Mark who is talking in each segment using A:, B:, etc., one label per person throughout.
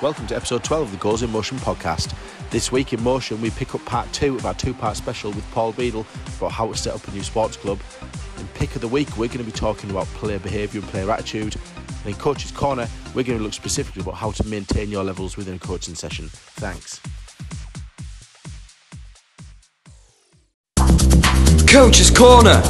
A: Welcome to episode 12 of the Goals in Motion podcast. This week in Motion, we pick up part two of our two part special with Paul Beadle about how to set up a new sports club. In Pick of the Week, we're going to be talking about player behaviour and player attitude. And in Coach's Corner, we're going to look specifically about how to maintain your levels within a coaching session. Thanks.
B: Coach's Corner.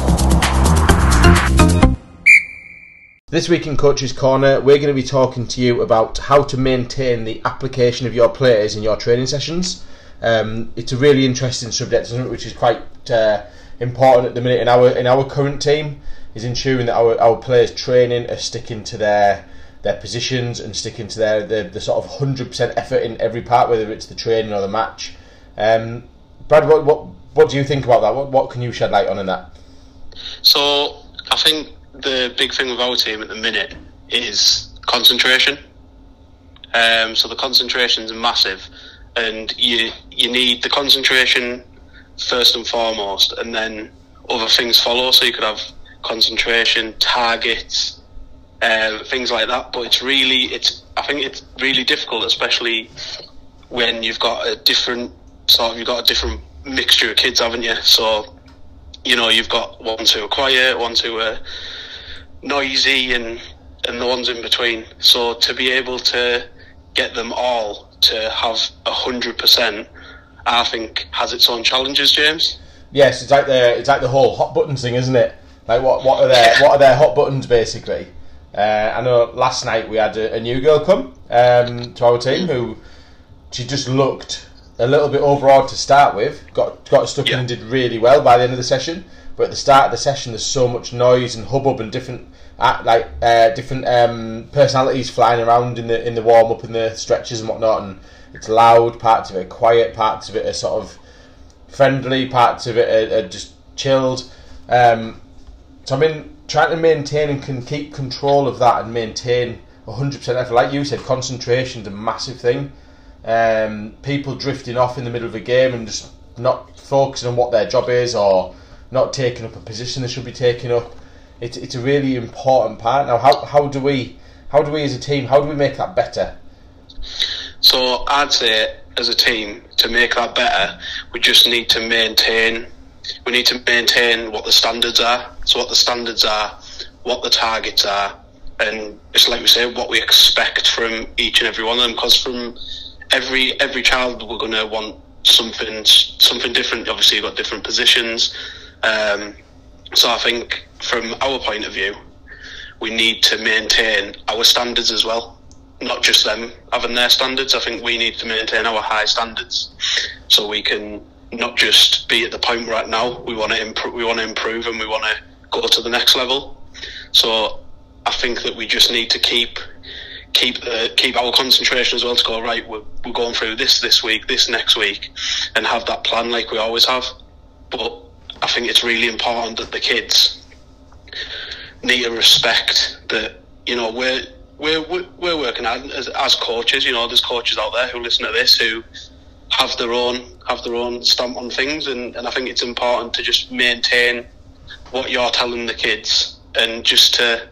A: This week in Coach's Corner, we're going to be talking to you about how to maintain the application of your players in your training sessions. Um, it's a really interesting subject, which is quite uh, important at the minute in our in our current team. Is ensuring that our, our players' training are sticking to their their positions and sticking to their the, the sort of hundred percent effort in every part, whether it's the training or the match. Um, Brad, what, what what do you think about that? What what can you shed light on in that?
C: So I think the big thing with our team at the minute is concentration. Um, so the concentration is massive, and you you need the concentration first and foremost, and then other things follow. So you could have concentration, targets, um, things like that. But it's really it's I think it's really difficult, especially when you've got a different sort of you've got a different mixture of kids, haven't you? So you know you've got ones who are quiet, ones who are noisy and and the ones in between. So to be able to get them all to have a hundred percent, I think has its own challenges, James.
A: Yes, it's like the it's like the whole hot buttons thing, isn't it? Like what what are their what are their hot buttons basically? Uh, I know last night we had a, a new girl come um, to our team who she just looked a little bit overawed to start with. Got got stuck in and did really well by the end of the session. But at the start of the session, there's so much noise and hubbub and different uh, like uh, different um, personalities flying around in the in the warm up and the stretches and whatnot, and it's loud. Parts of it are quiet. Parts of it are sort of friendly. Parts of it are, are just chilled. Um, so I mean, trying to maintain and can keep control of that and maintain 100% effort. Like you said, concentration's a massive thing. Um, people drifting off in the middle of a game and just not focusing on what their job is or not taking up a position they should be taking up. It's, it's a really important part. Now, how, how do we how do we as a team how do we make that better?
C: So I'd say as a team to make that better, we just need to maintain. We need to maintain what the standards are. So what the standards are, what the targets are, and it's like we say, what we expect from each and every one of them. Because from every every child, we're going to want something something different. Obviously, you've got different positions. Um, so I think from our point of view, we need to maintain our standards as well. Not just them having their standards. I think we need to maintain our high standards so we can not just be at the point we're at now. We want to improve. We want to improve, and we want to go to the next level. So I think that we just need to keep keep the keep our concentration as well to go right. We're, we're going through this this week, this next week, and have that plan like we always have. But I think it's really important that the kids need to respect that you know we're we're we're working as, as coaches. You know, there's coaches out there who listen to this who have their own have their own stamp on things, and, and I think it's important to just maintain what you're telling the kids, and just to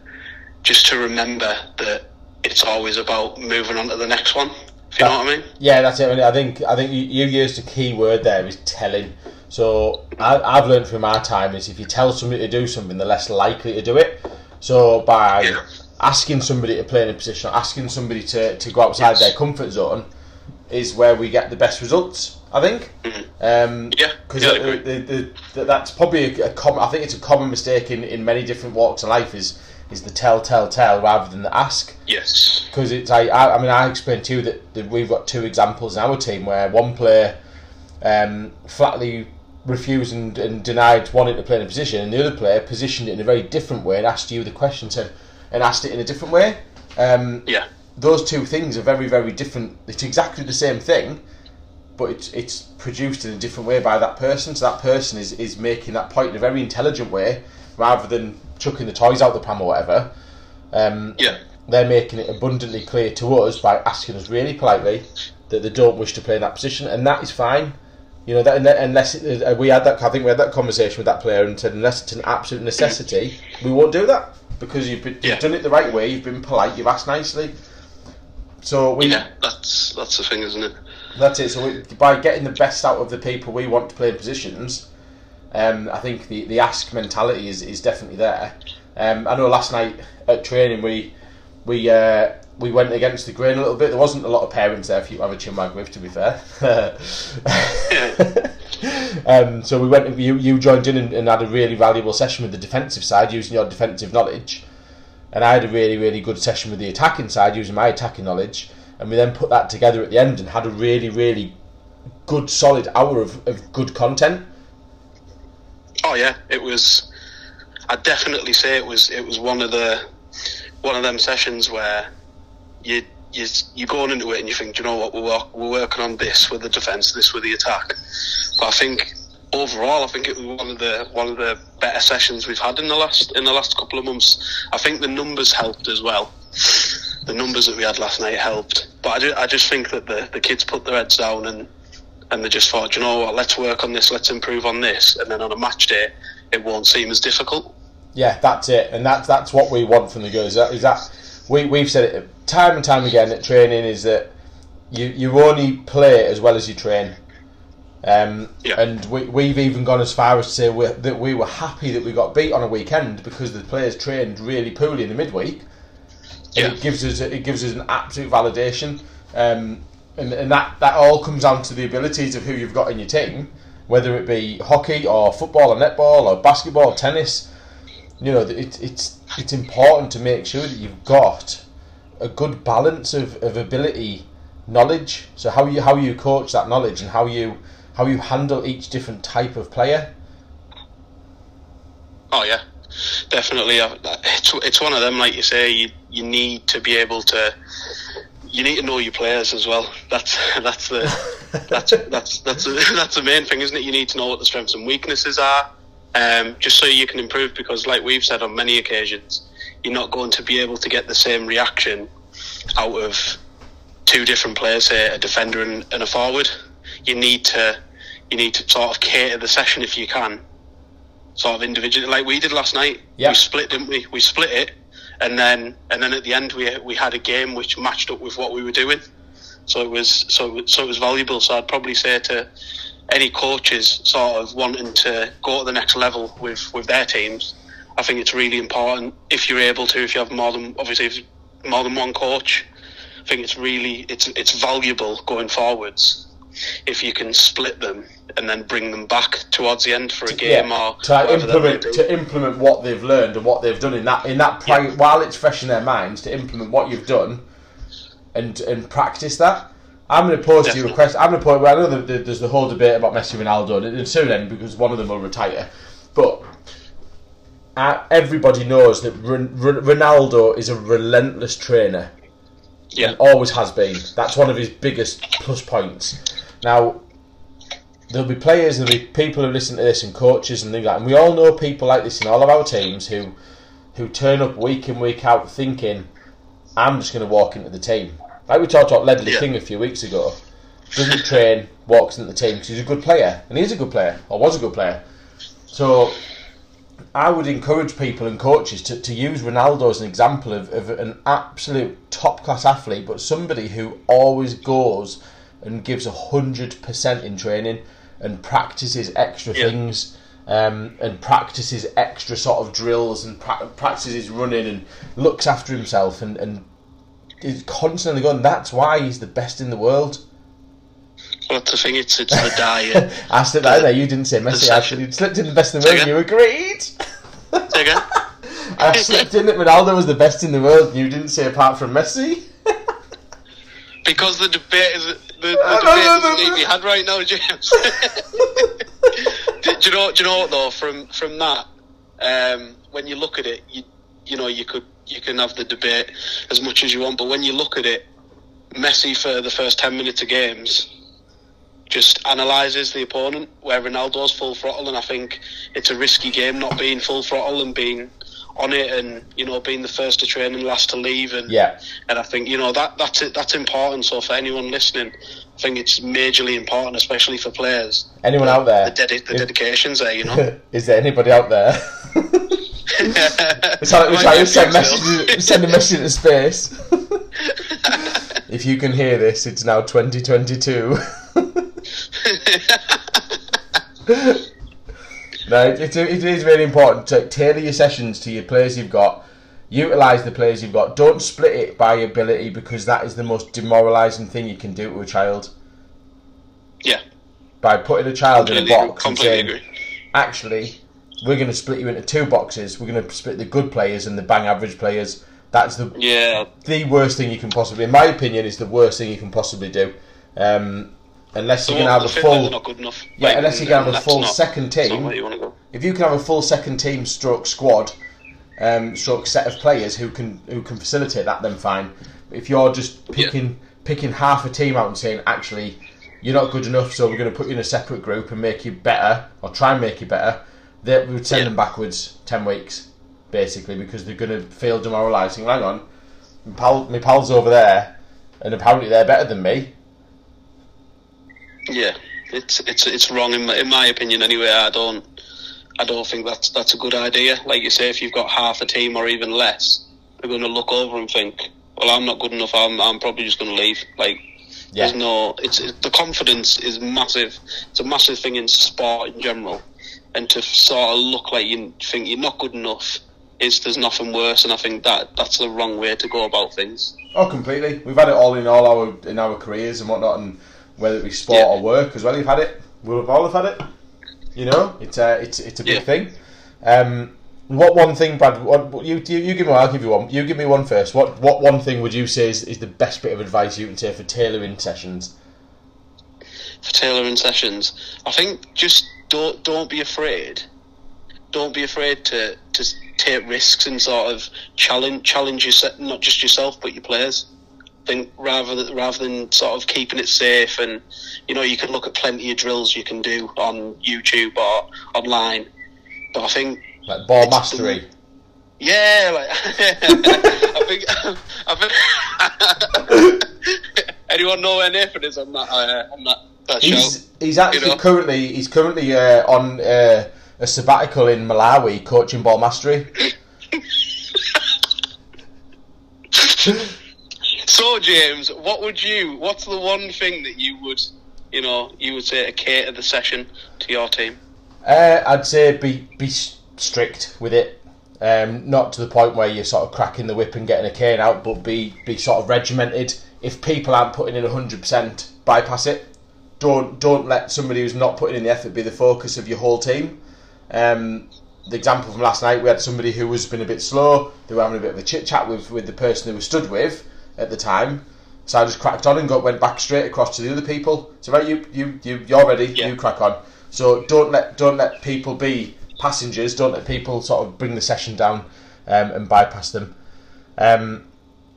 C: just to remember that it's always about moving on to the next one. If you know what I mean?
A: Yeah, that's it. I think I think you, you used a key word there is telling. So I, I've learned from my time is if you tell somebody to do something, they're less likely to do it. So by
C: Yeah.
A: asking somebody to play in a position, asking somebody to, to go outside
C: Yes.
A: their comfort zone, is where we get the best results. I think. Um,
C: Yeah,
A: because
C: yeah,
A: that's probably a, a common. I think it's a common mistake in, in many different walks of life is is the tell, tell, tell rather than the ask
C: Yes.
A: because it's I, I I mean I explained to you that, that we've got two examples in our team where one player um, flatly refused and, and denied wanting to play in a position, and the other player positioned it in a very different way and asked you the question said and asked it in a different way. Um,
C: Yeah.
A: those two things are very very different. It's exactly the same thing, but it's it's produced in a different way by that person. So that person is is making that point in a very intelligent way rather than chucking the toys out the pram or whatever. Um,
C: Yeah.
A: they're making it abundantly clear to us by asking us really politely that they don't wish to play in that position, and that is fine. You know that unless uh, we had that, I think we had that conversation with that player and said unless it's an absolute necessity, we won't do that because you've, been,
C: Yeah.
A: you've done it the right way. You've been polite. You've asked nicely. So we
C: Yeah, that's that's the thing, isn't it?
A: That's it. So we, by getting the best out of the people we want to play in positions, um, I think the, the ask mentality is, is definitely there. Um, I know last night at training we we uh, we went against the grain a little bit. There wasn't a lot of parents there for you to have a chinwag with, to be fair. um, so we went. You you joined in and, and had a really valuable session with the defensive side using your defensive knowledge, and I had a really really good session with the attacking side using my attacking knowledge and we then put that together at the end and had a really, really good, solid hour of, of good content.
C: Oh yeah, it was. I'd definitely say it was. It was one of the one of them sessions where you you you're going into it and you think, "Do you know what, we're work, we're working on this with the defence, this with the attack. But I think overall, I think it was one of the one of the better sessions we've had in the last in the last couple of months. I think the numbers helped as well the numbers that we had last night helped. But I, ju- I just think that the, the kids put their heads down and and they just thought, you know what, let's work on this, let's improve on this, and then on a match day, it won't seem as difficult.
A: Yeah, that's it, and that's that's what we want from the girls. That is that we we've said it time and time again at training is that you you only play as well as you train. Um,
C: Yeah.
A: And we, we've even gone as far as to say we that we were happy that we got beat on a weekend because the players trained really poorly in the midweek.
C: Yeah.
A: It gives us it gives us an absolute validation, um, and, and that, that all comes down to the abilities of who you've got in your team, whether it be hockey or football or netball or basketball or tennis. You know, it, it's it's important to make sure that you've got a good balance of, of ability, knowledge. So how you how you coach that knowledge and how you how you handle each different type of player.
C: Oh yeah, definitely. Uh, It's it's one of them, like you say. You you need to be able to. You need to know your players as well. That's that's the that's that's that's that's the main thing, isn't it? You need to know what the strengths and weaknesses are, um, just so you can improve. Because, like we've said on many occasions, you're not going to be able to get the same reaction out of two different players, say a defender and, and a forward. You need to you need to sort of cater the session if you can, sort of individually, like we did last night.
A: Yeah.
C: We split, didn't we? We split it, and then and then at the end we we had a game which matched up with what we were doing. So it was so so it was valuable. So I'd probably say to any coaches sort of wanting to go to the next level with with their teams, I think it's really important if you're able to. If you have more than obviously if more than one coach, I think it's really it's it's valuable going forwards if you can split them and then bring them back towards the end for a game or
A: to
C: whatever that may
A: implement to implement what they've learned and what they've done in that in that
C: Yeah.
A: while it's fresh in their minds to implement what you've done and and practice that. I'm going to pose to you a
C: Definitely.
A: question. I'm going to point where I know that there's the whole debate about Messi and Ronaldo, and it'll soon end because one of them will retire. But uh, everybody knows that Ron- Ron- Ronaldo is a relentless trainer
C: yeah,
A: always has been. That's one of his biggest plus points. Now, there'll be players, there'll be people who listen to this, and coaches and things like. And we all know people like this in all of our teams who, who turn up week in week out thinking, "I'm just going to walk into the team." Like we talked about Ledley
C: Yeah.
A: King a few weeks ago. Doesn't train, walks into the team because he's a good player, and he's a good player, or was a good player. So I would encourage people and coaches to, to use Ronaldo as an example of, of an absolute top class athlete, but somebody who always goes and gives hundred percent in training and practices extra
C: Yeah.
A: things. Um, and practices extra sort of drills and pra- practices running and looks after himself and, and is constantly going. That's why he's the best in the world.
C: Well, the thing. It's it's the diet.
A: I said that in there. You didn't say Messi.
C: session.
A: Actually, you slipped in the best in the world.
C: again?
A: You agreed.
C: Again?
A: I slipped in that Ronaldo was the best in the world, and you didn't say apart from Messi.
C: Because the debate is the, the
A: no,
C: debate
A: no, no,
C: need to
A: no.
C: be had right now, James. do, do you know? Do you know what though? From from that, um, when you look at it, you you know you could you can have the debate as much as you want, but when you look at it, Messi for the first ten minutes of games just analyses the opponent, where Ronaldo's full throttle, and I think it's a risky game not being full throttle and being on it, and you know being the first to train and last to leave, and
A: Yeah,
C: and I think you know that that's it. That's important. So for anyone listening, I think it's majorly important, especially for players.
A: anyone out there?
C: The, dedi- the dedications there, you know.
A: Is there anybody out there? it's like, it's like
C: a
A: send, messages, send a message into space. if you can hear this, it's now 2022. no, it, it is really important to tailor your sessions to your players you've got. Utilise the players you've got. Don't split it by ability because that is the most demoralising thing you can do to a child.
C: Yeah.
A: By putting a child
C: Completely
A: in a box and saying,
C: agree.
A: actually, we're going to split you into two boxes. We're going to split the good players and the bang average players. That's the
C: Yeah.
A: the worst thing you can possibly, in my opinion, is the worst thing you can possibly do. Um, unless you can have a
C: the fifth one's
A: full,
C: not good enough.
A: yeah,
C: Like,
A: unless you can have a full
C: not-
A: second team.
C: you.
A: If you can have a full second team stroke squad, um, stroke set of players who can who can facilitate that, then fine. If you're just picking picking half a team out and saying actually you're not good enough, so we're going to put you in a separate group and make you better, or try and make you better, that we would send
C: Yeah.
A: them backwards ten weeks, basically, because they're going to feel demoralising. Hang on, my, pal, my pals over there, and apparently they're better than me.
C: Yeah, it's it's it's wrong in my, in my opinion. Anyway, I don't I don't think that's that's a good idea. Like you say, if you've got half a team or even less, they're going to look over and think, "Well, I'm not good enough. I'm I'm probably just going to leave." Like,
A: Yeah.
C: there's no. It's it, the confidence is massive. It's a massive thing in sport in general, and to sort of look like you think you're not good enough. Is there's nothing worse, and I think that that's the wrong way to go about things.
A: Oh, completely. We've had it all in all our in our careers and whatnot, and whether it be sport
C: Yeah.
A: or work as well. You've had it. We'll have all have had it. You know, it's a it's it's a big
C: Yeah.
A: thing. Um, what one thing, Brad? What, what- you, you you give me one. I'll give you one. You give me one first. What what one thing would you say is, is the best bit of advice you can say for tailoring sessions?
C: for tailoring sessions. I think just don't don't be afraid. Don't be afraid to to take risks and sort of challenge challenge yourself, not just yourself but your players. I think rather than, rather than sort of keeping it safe and you know you can look at plenty of drills you can do on YouTube or online. But I think
A: Like ball
C: the-
A: mastery.
C: yeah, like I think I think anyone know where Nathan is on that uh, on that that show?
A: He's he's actually
C: You know?
A: currently he's currently uh, on uh, a sabbatical in Malawi coaching ball mastery.
C: So, James, what would you? What's the one thing that you would, you know, you would say to cater the session to your team?
A: Uh, I'd say be be strict with it. Um, not to the point where you're sort of cracking the whip and getting a cane out, but be be sort of regimented. If people aren't putting in hundred percent, bypass it. Don't don't let somebody who's not putting in the effort be the focus of your whole team. Um, the example from last night, we had somebody who was been a bit slow. They were having a bit of a chit chat with with the person they were stood with at the time. So I just cracked on and got went back straight across to the other people. So right, you you you you're ready.
C: Yeah.
A: You crack on. So don't let don't let people be passengers. Don't let people sort of bring the session down um, and bypass them. Um,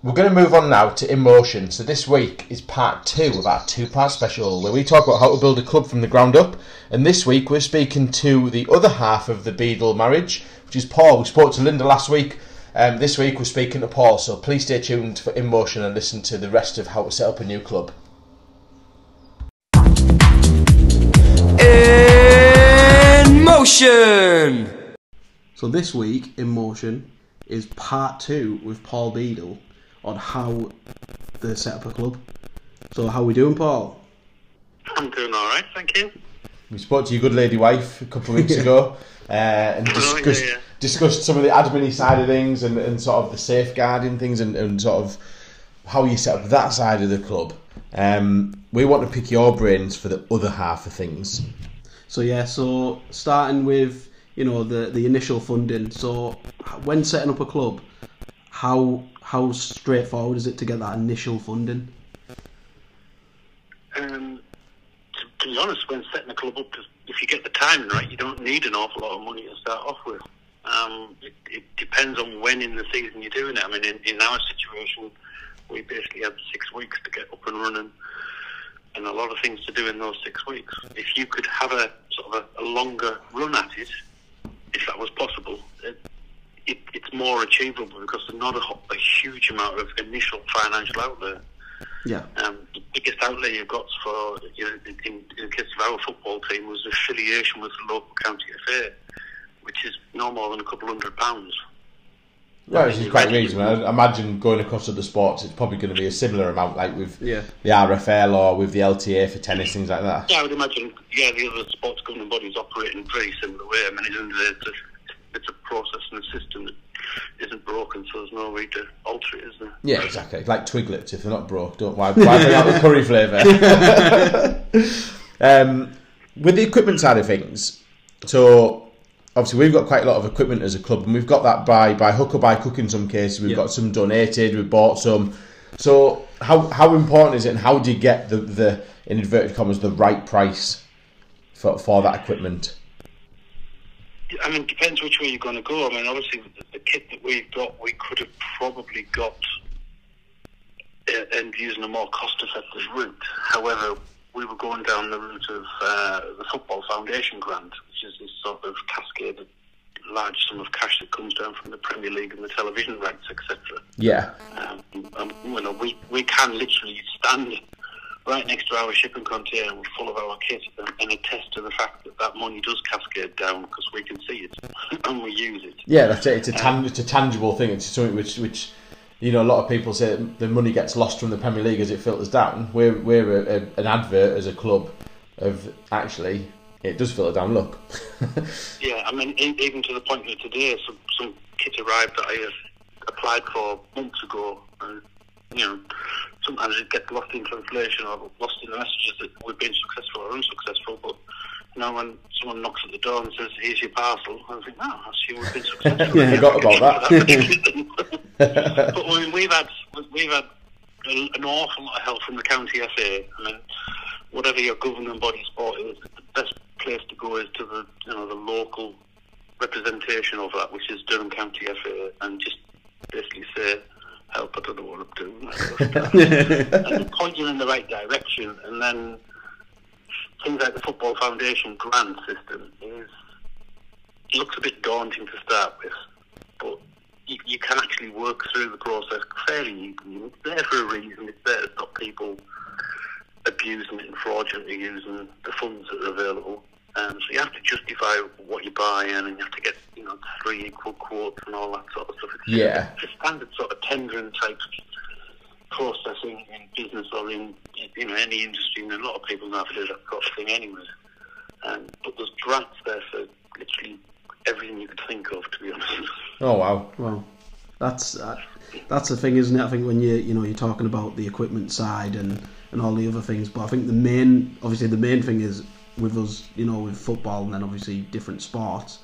A: we're going to move on now to In Motion. So this week is part two of our two-part special, where we talk about how to build a club from the ground up. And this week we're speaking to the other half of the Beadle marriage, which is Paul. We spoke to Linda last week. Um, this week we're speaking to Paul. So please stay tuned for In Motion and listen to the rest of how to set up a new club.
B: In motion!
D: So this week in motion is part two with Paul Beadle on how to set up a club. So how are we doing, Paul?
E: I'm doing all right, thank you.
A: We spoke to your good lady wife a couple of weeks ago uh, and
E: Oh, yeah,
A: discussed,
E: yeah.
A: discussed some of the admin side of things and, and sort of the safeguarding things and, and sort of how you set up that side of the club. Um, we want to pick your brains for the other half of things.
D: So yeah, so starting with you know the the initial funding. So when setting up a club, how how straightforward is it to get that initial funding?
E: Um, to, to be honest, when setting a club up, if you get the timing right, you don't need an awful lot of money to start off with. Um, it, it depends on when in the season you're doing it. I mean, in, in our situation, we basically had six weeks to get up and running, and a lot of things to do in those six weeks. If you could have a sort of a, a longer run at it, if that was possible, it, it's more achievable because there's not a, a huge amount of initial financial outlay.
D: Yeah,
E: Um, the biggest outlay you've got for, you know, in, in the case of our football team, was affiliation with the local county FA, which is no more than a couple hundred pounds.
A: Yeah, which is quite reasonable. I imagine going across other sports, it's probably going to be a similar amount, like with
D: Yeah.
A: the RFL or with the LTA for tennis, things like that.
E: Yeah, I would imagine. Yeah, the other sports governing bodies operate in a very similar way. I mean, it's, it's, a, it's a process and a system that isn't broken, so there's no way to alter it, is there?
A: Yeah, exactly. Like Twiglets, if they're not broke, don't why, why bring out the curry flavour? um, with the equipment side of things, so obviously we've got quite a lot of equipment as a club, and we've got that by by hook or by hook in some cases. We've
D: Yeah.
A: got some donated, we've bought some. So how how important is it, and how do you get the the in inverted commas the right price for for that equipment?
E: I mean, it depends which way you're going to go. I mean, obviously, the, the kit that we've got, we could have probably got uh, and using a more cost-effective route. However, we were going down the route of uh, the Football Foundation grant, which is this sort of cascaded large sum of cash that comes down from the Premier League and the television rights, etc.
A: Yeah,
E: Um, um, you know, we, we can literally stand right next to our shipping container full of our kit and, and attest to the fact that that money does cascade down because we can see it and we use it.
A: yeah, that's it. It's a um, tan- it's a tangible thing. It's something which which you know a lot of people say the money gets lost from the Premier League as it filters down. We're we're a, a, an advert as a club of actually it does filter down. Look,
E: Yeah, I mean, even to the point that today, some, some kit arrived that I applied for months ago, and you know, sometimes it gets lost in translation or lost in the messages that we've been successful or unsuccessful. But you know, when someone knocks at the door and says, "Here's your parcel," I think, "Oh, I see we've been successful."
A: Yeah, forgot about
E: that. but I mean, we've had we've had a- an awful lot of help from the county FA. I mean, whatever your governing body sport is, the best place to go is to the you know the local representation of that, which is Durham County FA, and just basically say, "Help! I don't know what I'm doing." and point you in the right direction, and then things like the Football Foundation grant system is looks a bit daunting to start with, but you, you can actually work through the process fairly easily. It's there for a reason. It's there to stop people abusing it and fraudulently using the funds that are available. Um, so you have to justify what you're buying, and you have to get you know three equal quotes and all that sort of stuff. It's
A: Yeah.
E: it's a standard sort of tendering type processing in business or in you know any industry, and a lot of people know how to do that sort of thing anyway. Um, but there's grants there for literally everything you could think of, to be honest.
A: oh wow,
D: Well, that's uh, that's the thing, isn't it? I think when you you know you're talking about the equipment side and and all the other things, but I think the main, obviously, the main thing is with us, you know, with football and then obviously different sports.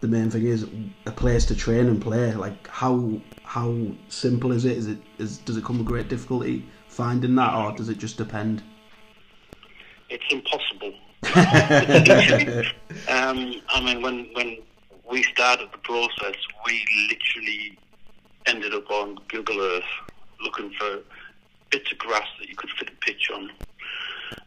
D: The main thing is a place to train and play. Like how how simple is it? Is it is does it come with great difficulty finding that, or does it just depend?
E: It's impossible. um, I mean, when when we started the process, we literally ended up on Google Earth looking for bits of grass that you could fit a pitch on,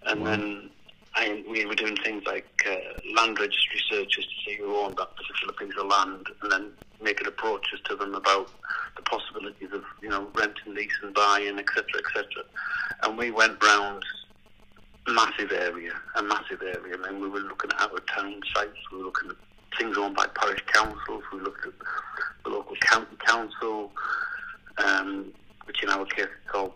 E: and then I, we were doing things like uh, land registry searches to see who owned that particular piece of land, and then making approaches to them about the possibilities of you know renting, leasing, buying, etc., etc. And we went round massive area, a massive area. I mean, we were looking at out of town sites, we were looking at things owned by parish councils, we looked at the local county council, um, which in our case is all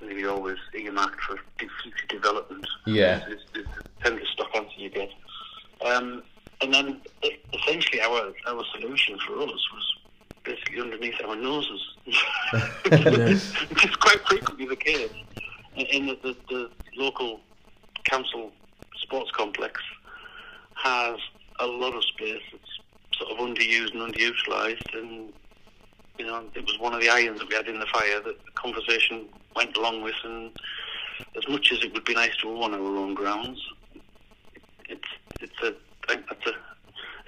E: more, nearly always earmarked for future development.
A: Yeah.
E: It's, it's, it's the stock answer you get. Um, and then e- essentially our our solution for us was basically underneath our noses. Which is quite frequently the case. In- In that the, the local council sports complex has a lot of space that's sort of underused and underutilised and you know, it was one of the irons that we had in the fire that the conversation went along with and as much as it would be nice to own our own grounds, it's it's a I think that's a,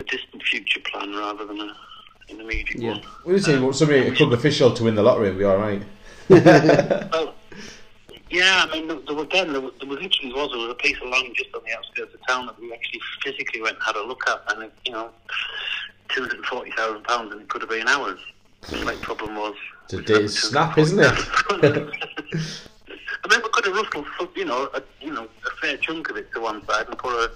E: a distant future plan rather than a an immediate
D: Yeah.
E: one.
A: we just need somebody a um, club official to win the lottery and be all right.
E: Well, yeah, I mean, there, there, again, there, was- there was literally was there was a piece of land just on the outskirts of town that we actually physically went and had a look at, and it, you know, two hundred and forty thousand pounds, and it could have been ours. The slight problem was
A: It's a snap, isn't it?
E: I mean, we could have rustled, you know, a, you know, a fair chunk of it to one side and put a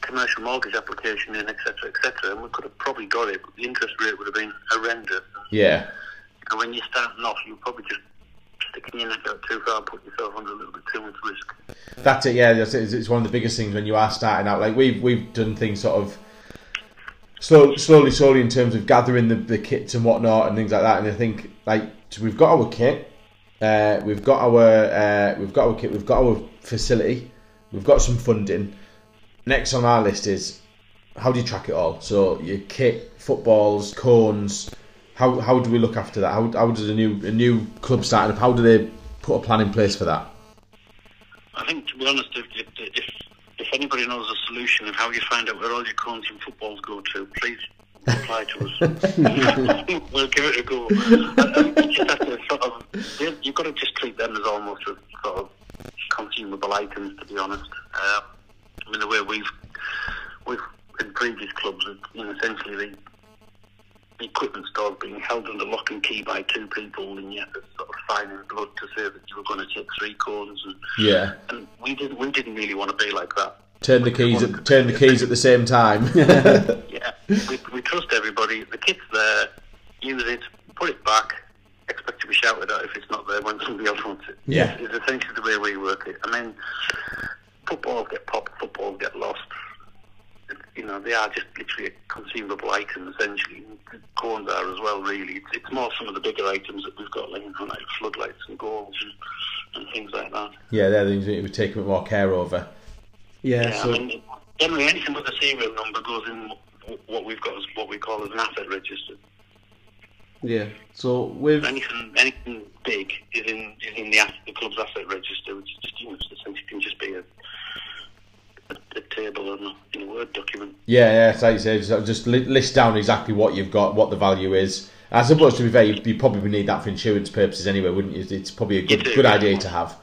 E: commercial mortgage application in, etc., etc., and we could have probably got it, but the interest rate would have been horrendous.
A: Yeah.
E: And when you're starting off, you're probably just sticking your neck out too far, and putting yourself under a little bit too much risk.
A: That's it. Yeah, that's it. It's- one of the biggest things when you are starting out. Like we've we've done things sort of slow, slowly, slowly in terms of gathering the, the kits and whatnot and things like that. And I think like so we've got our kit, uh, we've got our uh, we've got our kit, we've got our facility, we've got some funding. Next on our list is how do you track it all? So your kit, footballs, cones. How how do we look after that? How how does a new a new club starting up? How do they put a plan in place for that?
E: I think, to be honest, if, if, if anybody knows a solution of how you find out where all your cones and footballs go to, please reply to us. we'll give it a go. I, I you just have to sort of, you've got to just treat them as almost as sort of consumable items, to be honest. Uh, I mean, the way we've, we've in previous clubs, you know, essentially the, the equipment store being held under lock and key by two people, and you had to sort of sign in blood to say that you were going to take three cones. And,
A: Yeah.
E: and we didn't, we didn't really want to be like that.
A: Turn the keys at turn the keys at the same time.
E: Yeah, we, we trust everybody. The kit's there. Use it. Put it back. Expect to be shouted at if it's not there when somebody else wants it.
A: Yeah.
E: it's essentially the way we work it. I mean, footballs get popped. Footballs get lost. You know, they are just literally a consumable item. Essentially, cones are as well. Really, it's, it's more some of the bigger items that we've got, like, like floodlights and goals and, and things like that.
A: yeah, they're the things we take a bit more care over.
D: Yeah,
E: Yeah,
D: so
E: I mean, generally anything with a serial number goes in what we've got as what we call as an asset register.
D: yeah, so with
E: Anything, anything big is in is in the, the club's asset register, which is just you know, essentially can just be a, a, table in a, in a word document.
A: Yeah, yeah, it's like you say, just list down exactly what you've got, what the value is. I suppose to be fair, you, you probably need that for insurance purposes anyway, wouldn't you? It's probably a good
E: do,
A: good
E: yeah.
A: idea to have.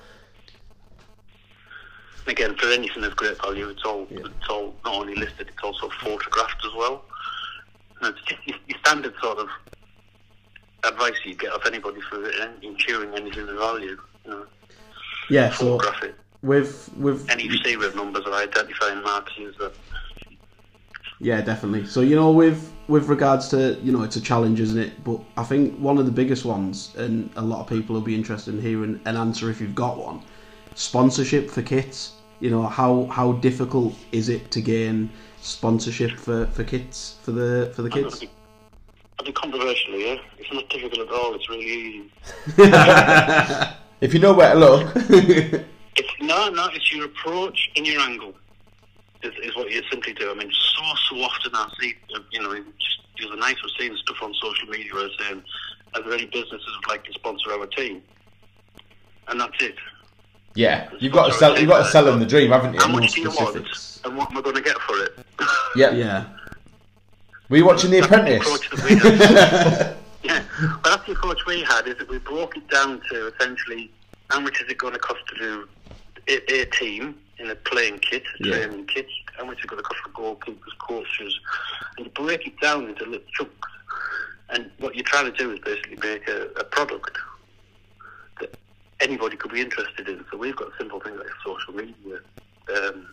E: Again, for anything of great value, it's all it's all not only listed, it's also photographed as well. And it's just your, standard sort of advice you get off anybody for insuring anything of value. You know,
D: yeah, so
E: photograph it.
D: with with
E: Any serial numbers or identifying marks.
D: Yeah, definitely. So you know, with with regards to you know, it's a challenge, isn't it? But I think one of the biggest ones, and a lot of people will be interested in hearing an answer if you've got one. Sponsorship for kits. You know, how how difficult is it to gain sponsorship for, for kits for the for the
E: I'll
D: kids?
E: I'll be controversial here. It's not difficult at all. It's really easy.
A: If you know where to look,
E: It's no, no. It's your approach and your angle. Is, is what you simply do. I mean, so so often I see, uh, you know, just the other night I was seeing stuff on social media where they're saying, "Are there any businesses who'd like to sponsor our team?" And that's it.
A: Yeah, you've got to sell. You've got to sell them the dream, haven't
E: How
A: you?
E: much do you want, and what am I going to get for it?
A: Yeah.
D: Yeah,
A: Were you watching The
E: That's the
A: Apprentice?
E: approach that we had. yeah, but that's the approach we had. Is that we broke it down to essentially how much is it going to cost to do a, a team in a playing kit, a
D: Yeah.
E: training kit, how much is it going to cost for goalkeepers, coaches, and you break it down into little chunks. And what you're trying to do is basically make a, a product that anybody could be interested in. So we've got simple things like social media. Um,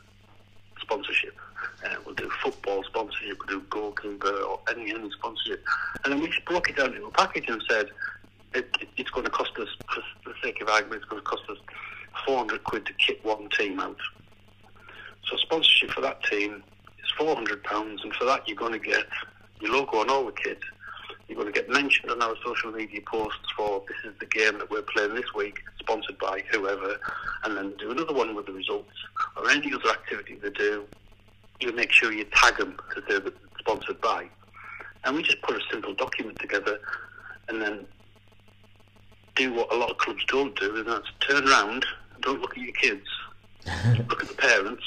E: sponsorship. Uh, we'll do football sponsorship, we'll do goalkeeper or any any sponsorship. And then we just broke it down into a package and said it, it, it's going to cost us, for the sake of argument, it's going to cost us 400 quid to kit one team out. So sponsorship for that team is 400 pounds, and for that you're going to get your logo on all the kit. You're going to get mentioned on our social media posts for this is the game that we're playing this week, sponsored by whoever, and then do another one with the results or any other activity they do. You make sure you tag them that it's sponsored by, and we just put a simple document together, and then do what a lot of clubs don't do, and that's turn around, don't look at your kids, look at the parents.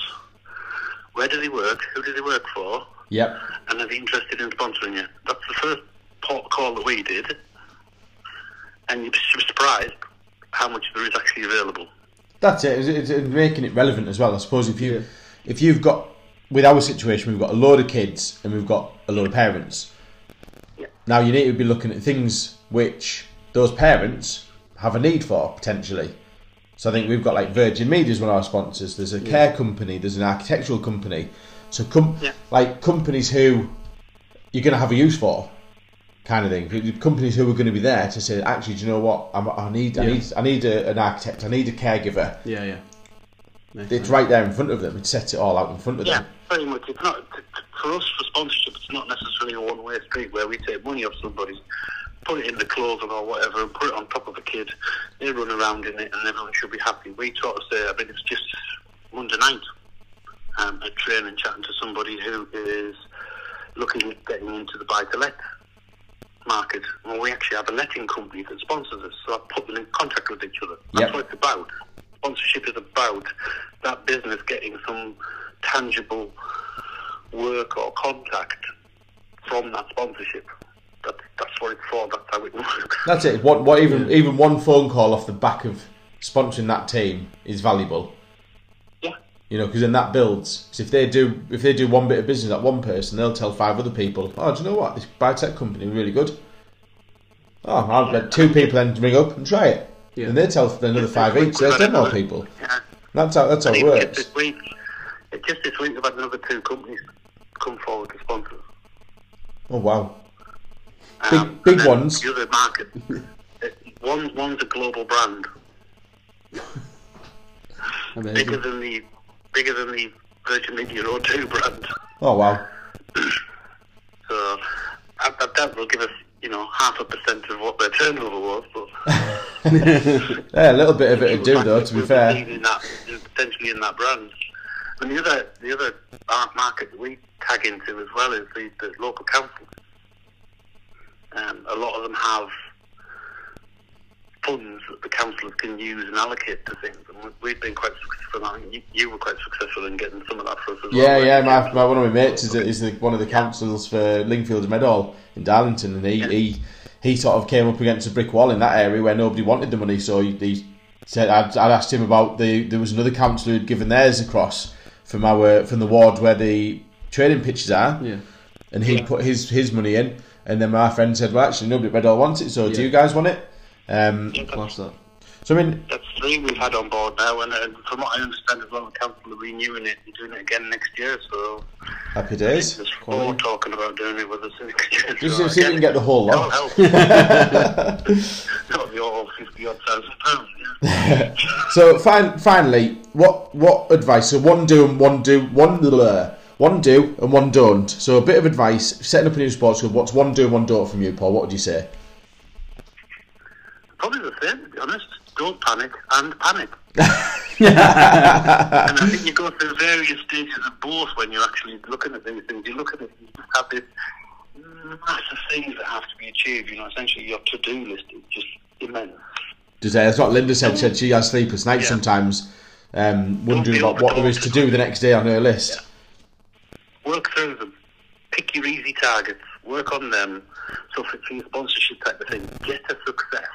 E: Where do they work? Who do they work for?
A: Yep.
E: and are they interested in sponsoring you? That's the first call that we did, and you'd be surprised how much there is actually available.
A: That's it. It's, it's making it relevant as well. I suppose if you if you've got with our situation, we've got a load of kids and we've got a load of parents.
E: Yeah.
A: Now you need to be looking at things which those parents have a need for potentially. So I think we've got like Virgin Media is one of our sponsors. There's a care company. There's an architectural company. So, com-
E: Yeah.
A: like companies who you're going to have a use for, kind of thing. Companies who are going to be there to say, actually, do you know what? I'm, I need, I
D: Yeah.
A: need, I need a, an architect. I need a caregiver.
D: Yeah, yeah. Makes
A: It's
D: sense.
A: right there in front of them. It sets it all out in front of
E: Yeah,
A: them.
E: Yeah, very much. It's not t- t- for us for sponsorship. It's not necessarily a one-way street where we take money off somebody, put it in the clothing or whatever, and put it on top of a kid. They run around in it, and everyone should be happy. We sort of say, I mean, it's just Monday night um, at training, chatting to somebody who is looking at getting into the buy-to-let market. Well, we actually have a letting company that sponsors us, so I put them in contact with each other. That's
A: Yep.
E: what it's about. Sponsorship is about that business getting some tangible work or contact from that sponsorship. That, that's what it's for. That's how it works.
A: That's it. What, what even even one phone call off the back of sponsoring that team is valuable.
E: Yeah.
A: You know, because then that builds. 'Cause if they do, if they do one bit of business, that one person, they'll tell five other people. Oh, do you know what? This biotech company is really good. Oh, I'll let two people then ring up and try it,
D: Yeah.
A: and they tell another five each. So there's ten more people.
E: Yeah.
A: That's how that's how it
E: even just
A: works.
E: this week, just this week, we've had another two companies come forward to sponsor.
A: Oh wow.
E: Um,
A: Big-
E: and
A: big ones.
E: The other market. uh, one, one's a global brand, bigger than the bigger than the Virgin Media O2 brand.
A: Oh wow.
E: So I, I doubt they'll give us, you know, half a percent of what their turnover was. But
A: Yeah, a little bit of it to do though. To be fair.
E: in that, potentially in that brand. And the other, the other art market that we tag into as well is the, the local councils. Um, a lot of them have funds that the councillors can use and allocate to things. And we- we've been quite successful. I think you, you were quite successful in getting some of that for us as well.
A: Yeah, yeah.
E: you?
A: My, my one of my mates is, is the, one of the councils for Lingfield Meadow in Darlington, and he, he he sort of came up against a brick wall in that area where nobody wanted the money. So he, he said I'd, I'd asked him about the there was another councillor who'd given theirs across from our from the ward where the training pitches are,
D: Yeah.
A: and he put his his money in. And then my friend said, "Well, actually, nobody at Meadow wants it. So do you guys want it?" Um,
D: Class that.
A: so I mean,
E: That's three we've had on board now, and, and from what I understand as well, the council are renewing it and doing it again next year. So
A: happy days.
E: there's four talking about doing it with us next year.
A: Just
E: so
A: see if we can get the whole lot.
E: help. That'll be fifty odd thousand pounds.
A: So fin- finally, what what advice? So one do and one do one blah, one do and one don't. So a bit of advice setting up a new sports club. What's one do and one don't from you, Paul? What would you say?
E: Probably the same, to be honest. Don't panic and panic. and I think you go through various stages of both when you're actually looking at these things. You look at it, you just have this massive things that have to be achieved. You know, essentially your to-do list is just immense.
A: Does that's what Linda said? Said she has sleepless nights
E: Yeah.
A: sometimes, um, wondering about what there is to do the next day on her list.
E: Work through them. Pick your easy targets. Work on them. So for, for your sponsorship type of thing, get a success.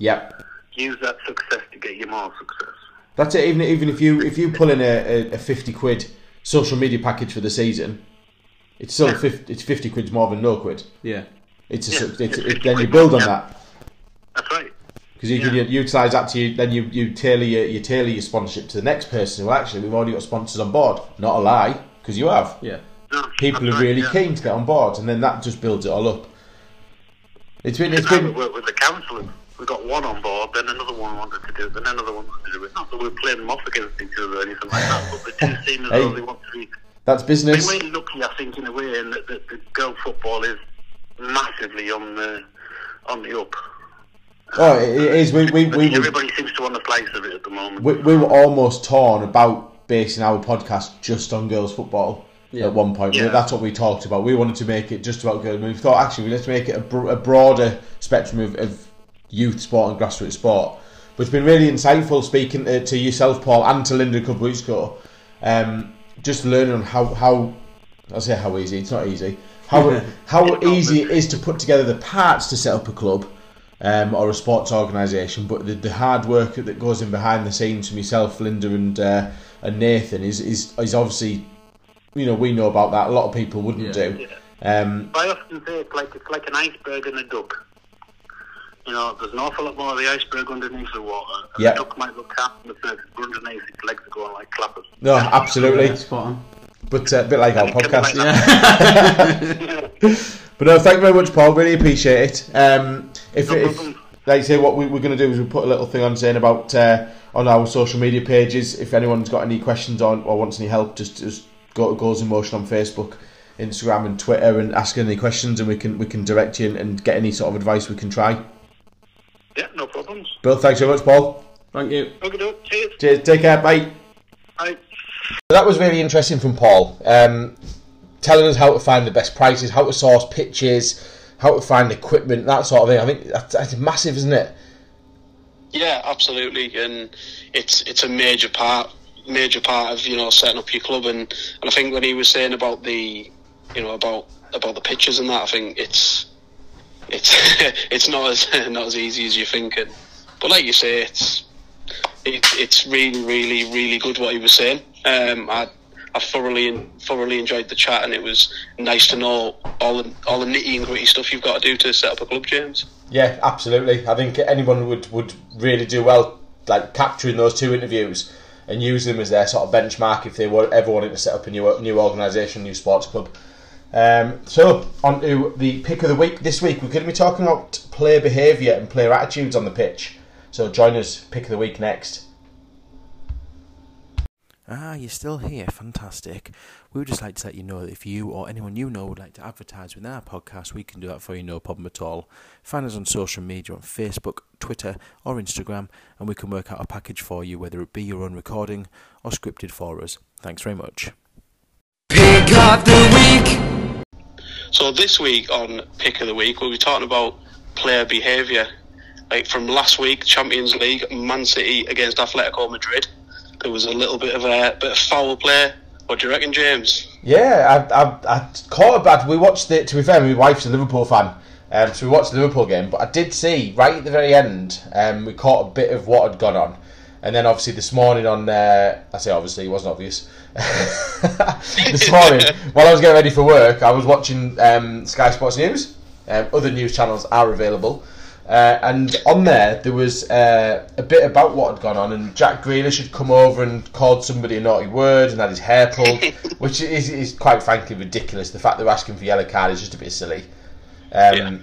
A: Yep.
E: Use that success to get you more success.
A: That's it. Even even if you if you pull in a, a, a fifty quid social media package for the season, it's still 50, it's fifty quid's more than no quid.
D: Yeah.
A: It's a,
E: Yeah,
A: it's,
E: it's
A: then you build on
E: yeah.
A: that.
E: That's right.
A: Because you can utilise that to you, then you, you tailor your you tailor your sponsorship to the next person. Well, actually, we've already got sponsors on board. Not a lie, because you have.
D: Yeah.
E: No,
A: People
E: that's
A: are
E: right,
A: really
E: yeah.
A: keen to get on board, and then that just builds it all up. It's been it's
E: Now we
A: been
E: work with the councillors. We got one on board, then another one wanted to do it, then another one wanted to do it. Not that we're playing them off against each other or anything like that, but the two seem as
A: Hey.
E: though they want to be.
A: that's business.
E: we're lucky, I think, in a way, in that, that, that girl football is massively on the on the up.
A: Oh, it, it is. We we, we,
E: think
A: were,
E: everybody seems to want a slice of it at the moment.
A: we we were almost torn about basing our podcast just on girls football.
D: Yeah.
A: At one point,
E: Yeah.
A: that's what we talked about. We wanted to make it just about girls. We thought actually let's make it a, a broader spectrum of, of youth sport and grassroots sport. But it's been really insightful speaking to, to yourself, Paul, and to Linda Kubwitzko. Um, just learning on how how I'll say how easy. It's not easy. How how easy it is to put together the parts to set up a club um, or a sports organisation, but the, the hard work that goes in behind the scenes from yourself, Linda, and uh, and Nathan is, is is obviously you know we know about that. A lot of people wouldn't
D: Yeah.
A: do. Um,
E: I often say it's like it's like an iceberg and a duck. You know, there's an awful lot more of the iceberg underneath the water. And
A: Yeah.
E: The duck might look calm on the surface, but underneath its legs are going like clappers.
A: no, absolutely.
D: Yeah, spot on.
A: but uh, a bit like our podcast.
E: like
A: But no, thank you very much, Paul. Really appreciate it. Um, if,
E: No
A: if like I say, what we, we're going to do is we put a little thing on saying about uh, on our social media pages. If anyone's got any questions on or wants any help, just just go to Goals in Motion on Facebook, Instagram, and Twitter, and ask any questions, and we can we can direct you and, and get any sort of advice we can try.
E: Yeah, no problems.
A: Bill, thanks so much, Paul.
D: Thank you.
E: Okay, cheers.
A: Cheers. Take care. Bye.
E: Bye.
A: That was really interesting from Paul, um, telling us how to find the best prices, how to source pitches, how to find equipment, that sort of thing. I think that's, that's massive, isn't it?
C: Yeah, absolutely, and it's it's a major part major part of you know setting up your club, and, and I think when he was saying about the you know about about the pitches and that, I think it's it's it's not as not as easy as you're thinking. But like you say, it's it, it's really really really good what he was saying. Um, I I thoroughly thoroughly enjoyed the chat, and it was nice to know all the all the nitty and gritty stuff you've got to do to set up a club, James.
A: Yeah, absolutely. I think anyone would, would really do well, like capturing those two interviews and use them as their sort of benchmark if they were ever wanting to set up a new new organisation, new sports club. Um, so on to the pick of the week. This week we're going to be talking about player behaviour and player attitudes on the pitch. So join us, pick of the week next.
F: Ah, you're still here. Fantastic. We would just like to let you know that if you or anyone you know would like to advertise within our podcast, we can do that for you, no problem at all. Find us on social media on Facebook, Twitter, or Instagram, and we can work out a package for you, whether it be your own recording or scripted for us. Thanks very much.
B: Pick of the week.
C: So this week on Pick of the Week, we'll be talking about player behaviour. Like from last week, Champions League, Man City against Atletico Madrid. There was a little bit of a bit of foul play. What do you reckon, James?
A: Yeah, I, I, I caught a bad. We watched it. To be fair, my wife's a Liverpool fan, um, so we watched the Liverpool game. But I did see right at the very end, um, we caught a bit of what had gone on, and then obviously this morning on. Uh, I say obviously, it wasn't obvious. this morning, while I was getting ready for work, I was watching um, Sky Sports News. Um, other news channels are available. Uh, and on there, there was uh, a bit about what had gone on, and Jack Grealish had come over and called somebody a naughty word and had his hair pulled, which is, is quite frankly ridiculous. The fact they're asking for yellow card is just a bit silly, um,
C: Yeah.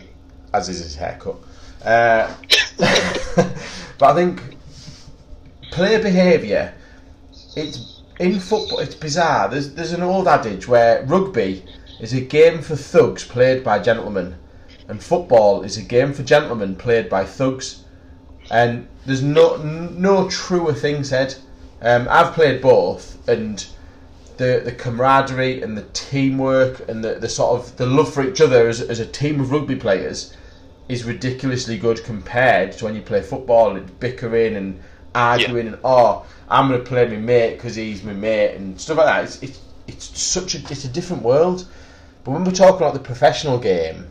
A: as is his haircut. Uh, but I think player behaviour, it's in football. It's bizarre. There's there's an old adage where rugby is a game for thugs played by gentlemen, and football is a game for gentlemen played by thugs. And there's no no truer thing said. Um, I've played both, and the the camaraderie and the teamwork and the, the sort of the love for each other as, as a team of rugby players is ridiculously good compared to when you play football and bickering and arguing and oh I'm gonna play my mate because he's my mate and stuff like that. It's, it's it's such a it's a different world. But when we're talking about the professional game,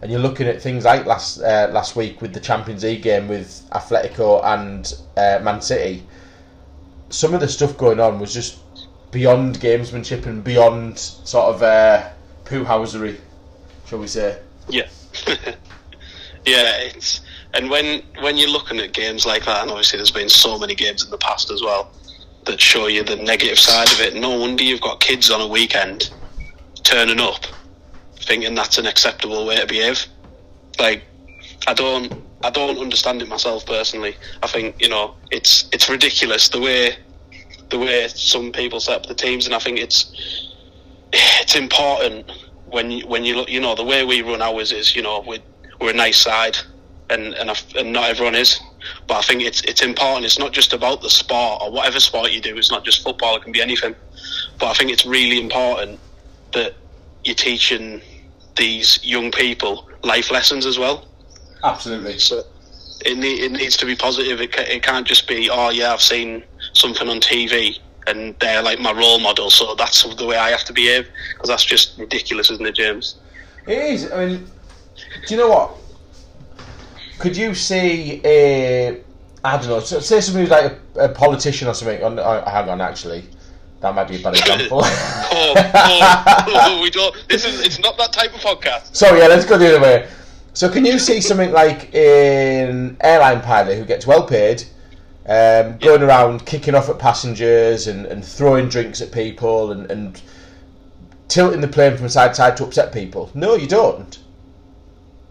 A: and you're looking at things like last uh, last week with the Champions League game with Atletico and uh, Man City, some of the stuff going on was just beyond gamesmanship and beyond sort of uh, poo-housery, shall we say?
C: Yeah, yeah. It's and when when you're looking at games like that, and obviously there's been so many games in the past as well that show you the negative side of it. No wonder you've got kids on a weekend turning up thinking that's an acceptable way to behave. Like, I don't, I don't understand it myself personally. I think you know it's it's ridiculous the way the way some people set up the teams, and I think it's it's important when you when you look. You know, the way we run ours is you know we're we're a nice side, and and, I, and not everyone is. But I think it's it's important. It's not just about the sport or whatever sport you do. It's not just football. It can be anything. But I think it's really important that you're teaching these young people life lessons as well.
A: Absolutely.
C: So it, need, it needs to be positive. It, it can't just be, oh yeah, I've seen something on TV and they're like my role model, so that's the way I have to behave. Because that's just ridiculous, isn't it, James?
A: It is. I mean, do you know what? Could you see a I don't know, say somebody who's like a, a politician or something? On, oh, hang on, actually, that might be a bad example.
C: Oh, oh, oh, we don't. This is. It's not that type of podcast.
A: So yeah, let's go the other way. So, can you see something like an airline pilot who gets well paid, um, going around kicking off at passengers and, and throwing drinks at people and, and tilting the plane from side to side to upset people? No, you don't.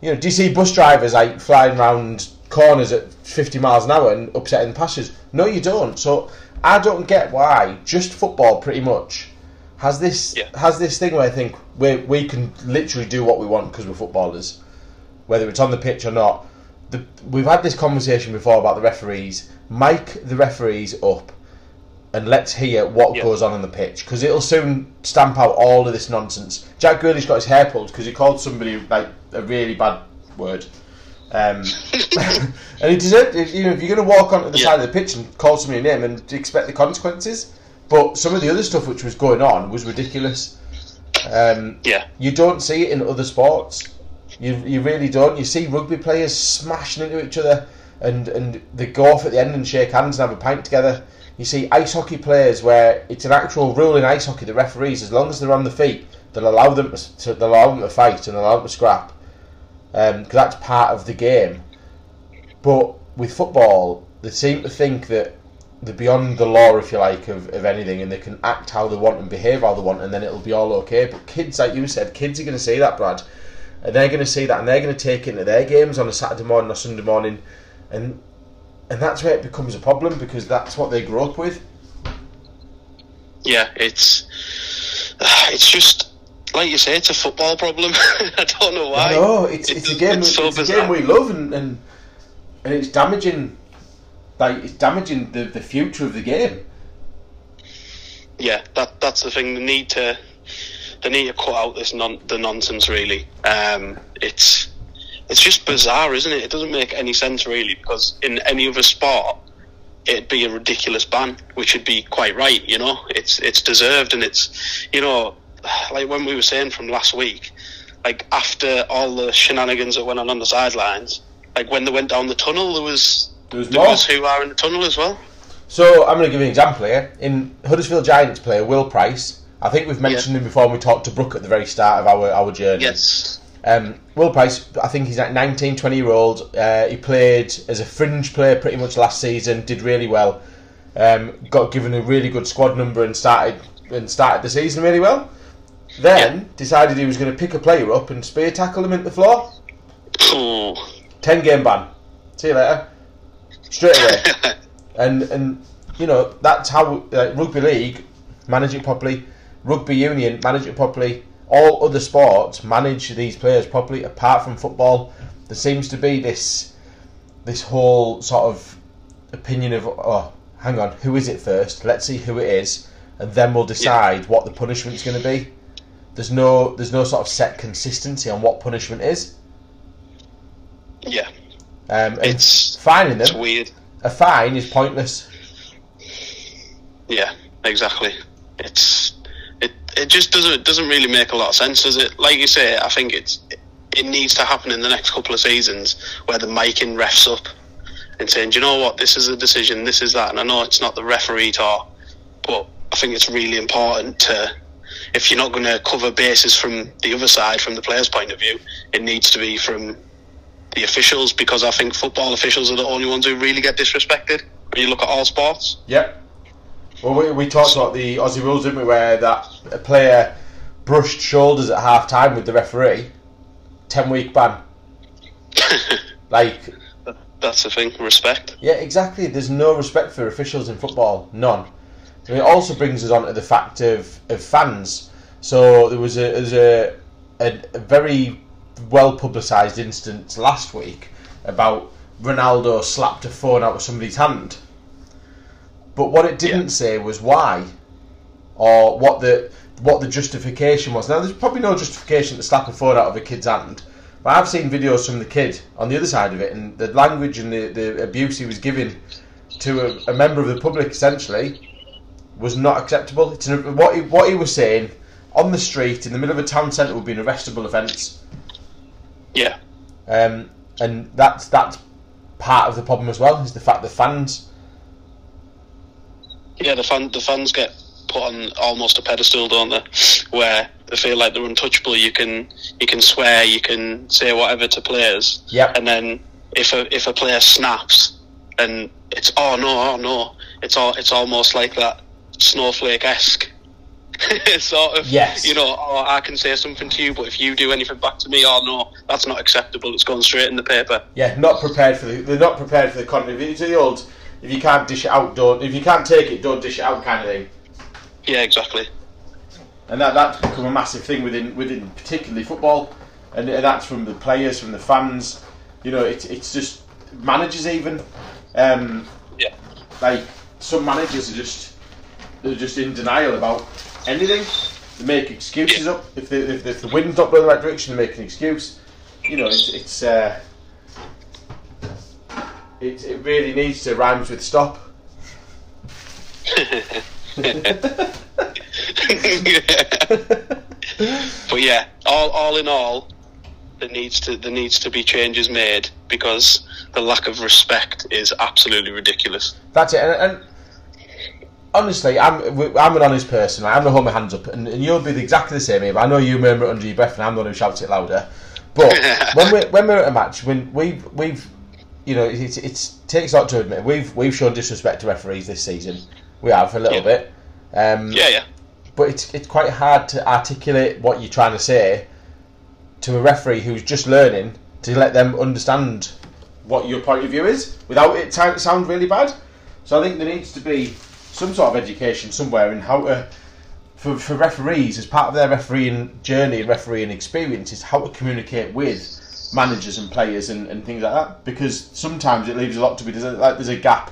A: You know, do you see bus drivers like flying around corners at 50 miles an hour and upsetting passengers? No, you don't. So I don't get why just football pretty much has this
C: Yeah.
A: has this thing where I think we we can literally do what we want because we're footballers, whether it's on the pitch or not. The, we've had this conversation before about the referees. Mic the referees up and let's hear what
C: Yeah.
A: goes on on the pitch because it'll soon stamp out all of this nonsense. Jack Grealish got his hair pulled because he called somebody like a really bad word. Um, and he deserved. if- You know, if you're going to walk onto the
C: Yeah.
A: side of the pitch and call somebody a name and expect the consequences, but some of the other stuff which was going on was ridiculous. Um,
C: Yeah.
A: you don't see it in other sports. You you really don't. You see rugby players smashing into each other, and and they go off at the end and shake hands and have a pint together. You see ice hockey players where it's an actual rule in ice hockey. The referees, as long as they're on the feet, they'll allow them to they'll allow them to fight and allow them to scrap, um, because that's part of the game. But with football, they seem to think that they're beyond the law, if you like, of, of anything, and they can act how they want and behave how they want, and then it'll be all okay. But kids, like you said, kids are going to see that, Brad, and they're going to see that, and they're going to take it into their games on a Saturday morning or Sunday morning, and and that's where it becomes a problem because that's what they grow up with.
C: Yeah, it's it's just like you say, it's a football problem. I don't know why.
A: No, it's,
C: It
A: it's a game.
C: it's
A: It's,
C: so
A: a game we love, and, and and it's damaging. Like it's damaging the, the future of the game.
C: yeah, that that's the thing. They need to they need to cut out this non the nonsense. Really, um, it's it's just bizarre, isn't it? It doesn't make any sense really because in any other sport it'd be a ridiculous ban, which would be quite right. You know, it's it's deserved and it's you know like when we were saying from last week, like after all the shenanigans that went on on the sidelines, like when they went down the tunnel, there was
A: There was
C: there was who are in the tunnel as well.
A: So I'm going to give you an example here. In Huddersfield Giants player Will Price, I think we've mentioned him before when we talked to Brooke at the very start of our, our journey.
C: Yes.
A: Um, Will Price, I think he's like 19, 20 year old. Uh, he played as a fringe player pretty much last season, did really well. Um, got given a really good squad number and started and started the season really well. Then decided he was going to pick a player up and spear tackle him into the floor. 10 game ban. See you later. Straight away. and and you know that's how uh, rugby league manage it properly, rugby union manage it properly. All other sports manage these players properly. Apart from football, there seems to be this this whole sort of opinion of oh, hang on, who is it first? Let's see who it is, and then we'll decide what the punishment's going to be. There's no there's no sort of set consistency on what punishment is.
C: yeah,
A: Um,
C: It's-
A: fining
C: it's
A: them
C: weird.
A: a fine is pointless.
C: Yeah, exactly. It's it just doesn't doesn't really make a lot of sense, does it? Like you say, I think it's it needs to happen in the next couple of seasons where the making refs up and saying, Do you know what, this is a decision, this is that, and I know it's not the referee talk, but I think it's really important to if you're not going to cover bases from the other side, from the player's point of view, it needs to be from the officials because I think football officials are the only ones who really get disrespected when you look at all sports.
A: Yep. Well, we, we talked about the Aussie rules, didn't we? Where that a player brushed shoulders at half time with the referee, ten week ban. like,
C: That's the thing, respect.
A: yeah, exactly. There's no respect for officials in football, none. And it also brings us on to the fact of, of fans. So there was a there's a, a, a very well publicised instance last week about Ronaldo slapped a phone out of somebody's hand. But what it didn't
C: Yeah.
A: say was why, or what the what the justification was. Now, there's probably no justification to slap a phone out of a kid's hand, but I've seen videos from the kid on the other side of it, and the language and the, the abuse he was giving to a, a member of the public essentially was not acceptable. It's an, what he, what he was saying on the street in the middle of a town centre would be an arrestable offence,
C: Yeah,
A: um, and that's that's part of the problem as well. Is the fact that fans
C: yeah. The fan, the fans get put on almost a pedestal, don't they? Where they feel like they're untouchable. You can you can swear, you can say whatever to players,
A: Yep.
C: and then if a if a player snaps, and it's oh no, oh no, it's all it's almost like that snowflake esque sort of.
A: Yes.
C: You know, oh, I can say something to you, but if you do anything back to me, oh no, that's not acceptable. It's going straight in the paper.
A: Yeah, not prepared for the. They're not prepared for the content. It's the old. If you can't dish it out, don't. If you can't take it, don't dish it out, kind of thing.
C: Yeah, exactly.
A: And that that's become a massive thing within within particularly football, and, that's from the players, from the fans. You know, it's it's just managers even. Um,
C: Yeah.
A: like some managers are just they're just in denial about anything. They make excuses up if the if, if the wind's not blowing the right direction. They make an excuse. You know, it's it's uh, it it really needs to rhymes with stop.
C: but yeah, all all in all, there needs to there needs to be changes made because the lack of respect is absolutely ridiculous.
A: That's it. And, and honestly, I'm I'm an honest person. I'm gonna hold my hands up, and, and you'll be exactly the same. Eve. I know you murmur it under your breath, and I'm the one who shouts it louder. But when we when we're at a match, when we've we've you know it, it takes a lot to admit we've we've shown disrespect to referees this season. We have for a little
C: Yeah.
A: bit. Um,
C: Yeah, yeah,
A: but it's it's quite hard to articulate what you're trying to say to a referee who's just learning to let them understand what your point of view is without it to sound really bad. So I think there needs to be some sort of education somewhere in how to for, for referees as part of their refereeing journey and refereeing experience is how to communicate with managers and players and, and things like that because sometimes it leaves a lot to be a, like there's a gap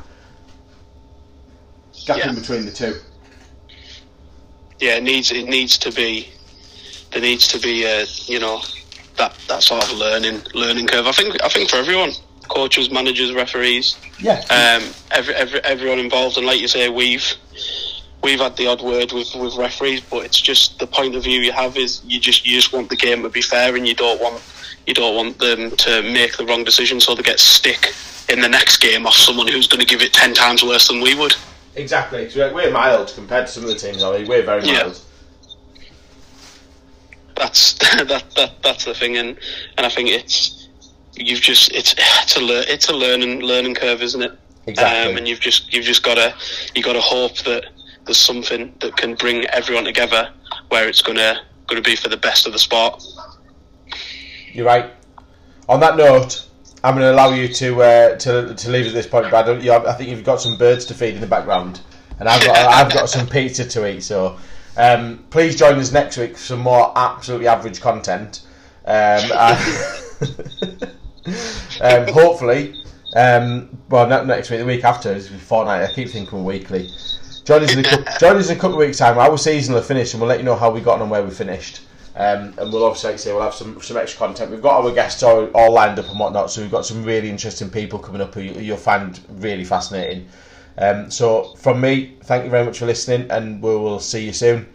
A: gap
C: Yeah.
A: in between the two.
C: yeah. It needs it needs to be there needs to be a you know that that sort of learning learning curve. I think I think for everyone, coaches, managers, referees,
A: Yeah.
C: um, every, every everyone involved. And like you say, we've we've had the odd word with, with referees, but it's just the point of view you have is you just you just want the game to be fair, and you don't want you don't want them to make the wrong decision, so they get stick in the next game off someone who's going to give it ten times worse than we would.
A: Exactly. We're mild compared to some of the teams. I mean, we're very mild. Yeah.
C: That's that, that that's the thing, and and I think it's you've just it's it's a lear- it's a learning learning curve, isn't it?
A: Exactly.
C: Um, and you've just you've just got to you got to hope that there's something that can bring everyone together, where it's gonna gonna be for the best of the sport.
A: You're right. On that note, I'm going to allow you to uh, to to leave at this point, Brad. You I think you've got some birds to feed in the background, and I've got I've got some pizza to eat. So um, please join us next week for some more absolutely average content. Um, and- um, hopefully, um, well, not next week, the week after is fortnight. I keep thinking weekly. Join us in a couple, join us in a couple of weeks' time. Our season will finish, and we'll let you know how we got on and where we finished. Um, and we'll obviously, like say, we'll have some, some extra content. We've got our guests all, all lined up and whatnot, so we've got some really interesting people coming up who you, you'll find really fascinating. Um, so, from me, thank you very much for listening, and we will see you soon.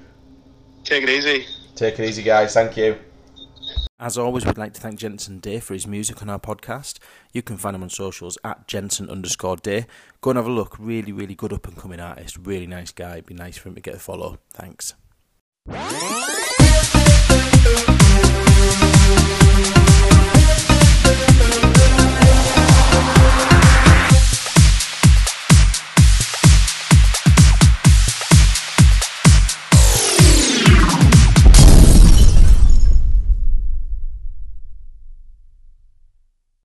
C: Take it easy.
A: Take it easy, guys. Thank you.
F: As always, we'd like to thank Jensen Day for his music on our podcast. You can find him on socials at Jensen underscore Day. Go and have a look. Really, really good up and coming artist. Really nice guy. It'd be nice for him to get a follow. Thanks.